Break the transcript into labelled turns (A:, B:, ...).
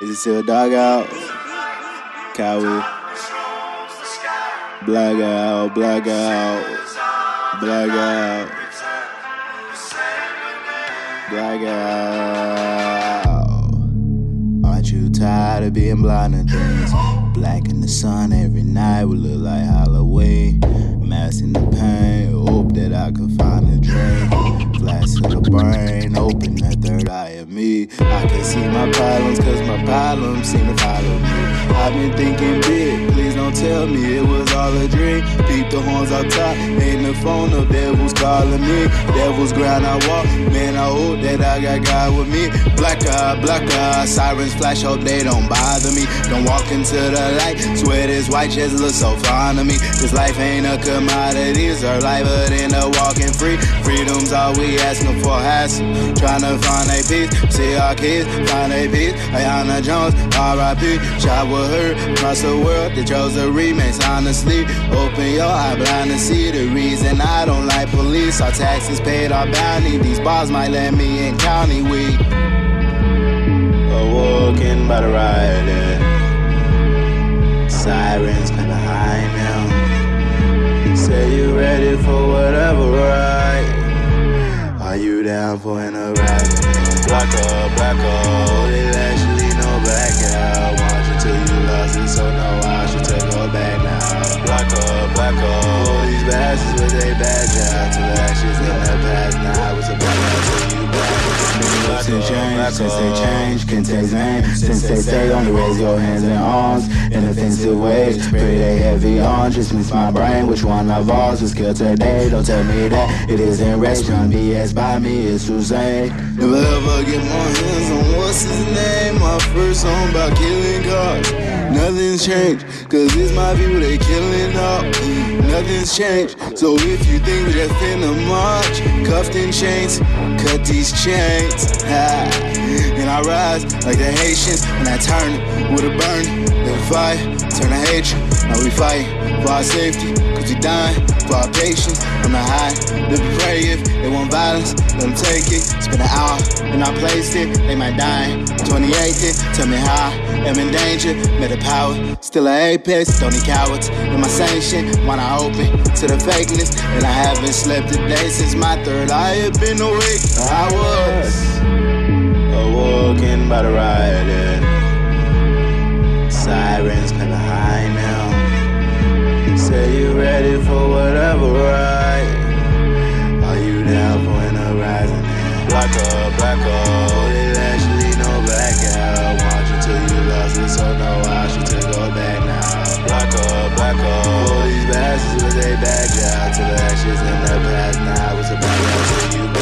A: Is it still dog out? Coward. Black out, black out, black out, black out. Aren't you tired of being blind to things? Black in the sun every night would look like Halloween. Mask in the pain, hope that I could find brain, open that third eye of me. I can see my problems, cause my problems seem to follow me. I've been thinking big, please don't tell me it was all a dream. Beat the horns out top, ain't the phone, the devil's calling me. Devil's ground I walk, man, I hope that I got God with me. Black eye, black eye, sirens flash, hope they don't bother me. Don't walk into the light, swear this white chest looks so fine to me. This life ain't a commodity, it's our life, but in a walking free. Freedom's all we asking for, hassle. Trying to find a peace, see our kids, find a peace. Aiyana Jones, RIP, shot with her across the world. They chose to remains honestly. Open your eye blind to see the reason I don't like police. Our taxes paid our bounty. These bars might let me in county week. Awoken by the riot. Sirens behind them. Say you ready for whatever, right? Are you down for an horizon? Black up, black up, Black up, black up, these bastards with a bad job. To the ashes in the past, now I was a black out, you back. Since change, since they change, can take name. Since they say only raise your hands and arms in offensive ways. Pray they heavy on, just miss my brain. Which one of ours was killed today? Don't tell me that it isn't race. Trying BS by me, it's Hussein. Never ever get my hands on what's First song about killing cars. Nothing's changed, cause it's my people they killing up. Nothing's changed. So if you think we just finna march, cuffed in chains, cut these chains. Ah. And I rise like the Haitians, and I turn with a burn. Then fight, turn to hatred. Now we fight for our safety, cause we dying for our patience. I'm not high, let me pray if they want violence, let them take it. Spend an hour, and I placed it, they might die. 28th, tell me how I'm in danger. Met a power, still an apex, don't need cowards. In my shit, when I open to the fakeness, and I haven't slept a day since my third eye had been awake. I was awoken by the riot. Sirens. Say you ready for whatever right? Are you down for an horizon? Black up, black up. There's actually no blackout. Watch until you lost it, so no, I should take all back now. Black up, black up. All These bastards with their badge out. Till the ashes in the past, now it's about to you.